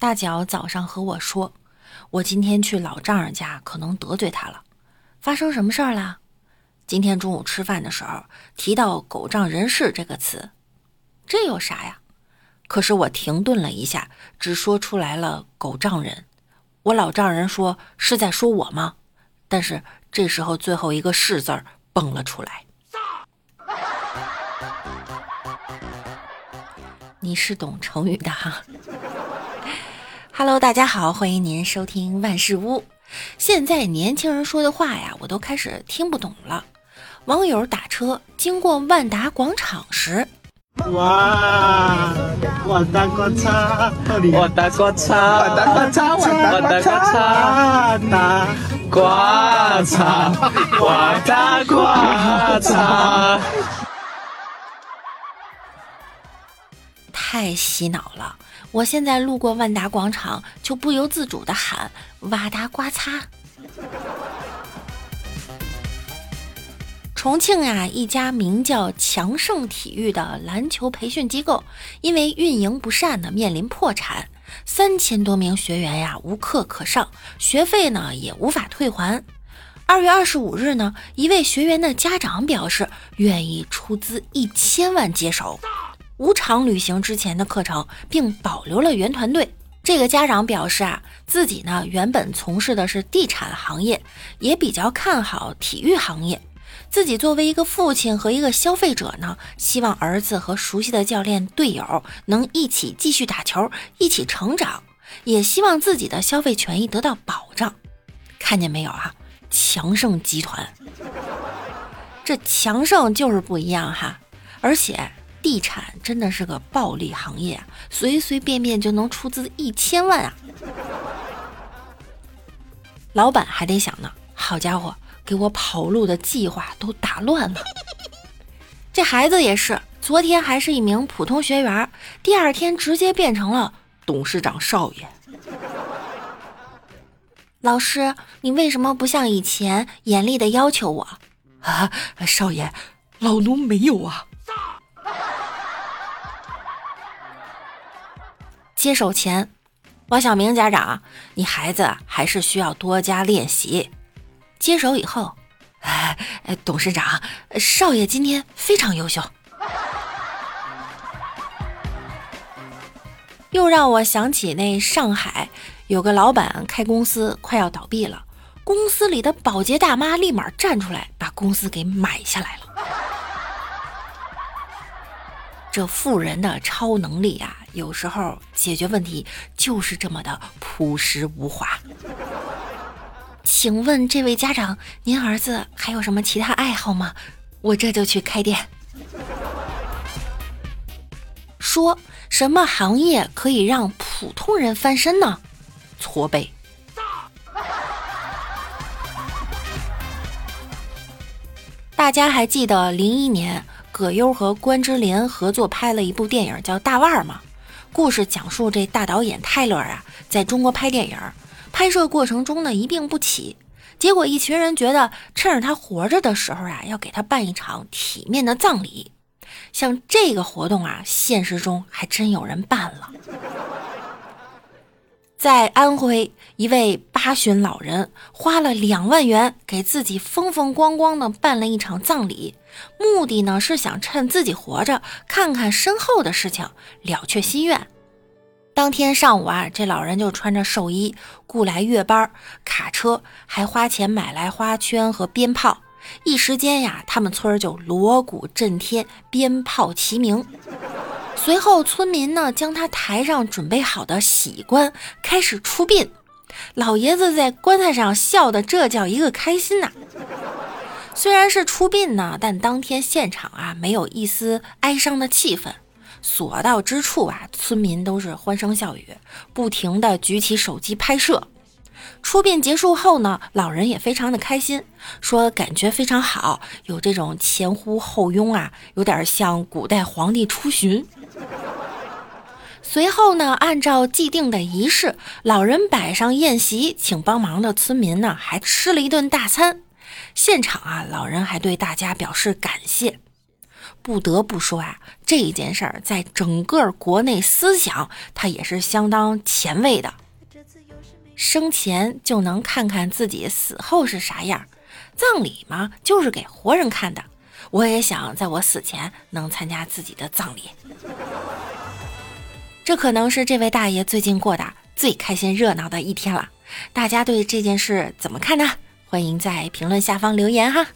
大脚早上和我说，我今天去老丈人家，可能得罪他了。发生什么事儿了？今天中午吃饭的时候提到“狗仗人势”这个词，这有啥呀？可是我停顿了一下，只说出来了“狗仗人”。我老丈人说是在说我吗？但是这时候最后一个“是”字蹦了出来。你是懂成语的哈。Hello，大家好，欢迎您收听万事屋。现在年轻人说的话呀，我都开始听不懂了。网友打车经过万达广场时，哇！我打过叉，我打过叉，我打过叉，我打过叉，打过叉，我打过叉，太洗脑了。我现在路过万达广场，就不由自主的喊“哇达呱擦”。重庆呀，一家名叫强盛体育的篮球培训机构，因为运营不善呢，面临破产。三千多名学员呀，无课可上，学费呢也无法退还。二月二十五日呢，一位学员的家长表示愿意出资一千万接手，无偿履行之前的课程，并保留了原团队。这个家长表示啊，自己呢原本从事的是地产行业，也比较看好体育行业。自己作为一个父亲和一个消费者呢，希望儿子和熟悉的教练队友能一起继续打球，一起成长，也希望自己的消费权益得到保障。看见没有啊？强盛集团，这强盛就是不一样哈！而且地产真的是个暴利行业，随随便便就能出资一千万啊！老板还得想呢，好家伙！给我跑路的计划都打乱了。这孩子也是，昨天还是一名普通学员，第二天直接变成了董事长少爷。老师，你为什么不像以前严厉的要求我？啊，少爷，老奴没有啊。接手前，王小明家长，你孩子还是需要多加练习。接手以后，哎，董事长少爷今天非常优秀，又让我想起那上海有个老板开公司快要倒闭了，公司里的保洁大妈立马站出来把公司给买下来了。这富人的超能力啊，有时候解决问题就是这么的朴实无华。请问这位家长，您儿子还有什么其他爱好吗？我这就去开店。说什么行业可以让普通人翻身呢？搓背。大家还记得零一年葛优和关之琳合作拍了一部电影叫《大腕儿》嘛？故事讲述这大导演泰勒啊，在中国拍电影。拍摄过程中呢一病不起，结果一群人觉得趁着他活着的时候啊，要给他办一场体面的葬礼。像这个活动啊，现实中还真有人办了。在安徽，一位八旬老人花了两万元给自己风风光光的办了一场葬礼，目的呢是想趁自己活着看看身后的事情，了却心愿。当天上午啊，这老人就穿着寿衣，雇来月班、卡车，还花钱买来花圈和鞭炮。一时间呀，他们村就锣鼓震天，鞭炮齐鸣。随后，村民呢将他抬上准备好的喜棺，开始出殡。老爷子在棺材上笑的，这叫一个开心呐！虽然是出殡呢，但当天现场啊没有一丝哀伤的气氛。所到之处啊，村民都是欢声笑语，不停的举起手机拍摄。出殡结束后呢，老人也非常的开心，说感觉非常好，有这种前呼后拥啊，有点像古代皇帝出巡。随后呢，按照既定的仪式，老人摆上宴席，请帮忙的村民呢还吃了一顿大餐。现场啊，老人还对大家表示感谢。不得不说啊，这件事儿在整个国内思想，它也是相当前卫的。生前就能看看自己死后是啥样，葬礼嘛，就是给活人看的。我也想在我死前能参加自己的葬礼。这可能是这位大爷最近过的最开心热闹的一天了。大家对这件事怎么看呢？欢迎在评论下方留言哈。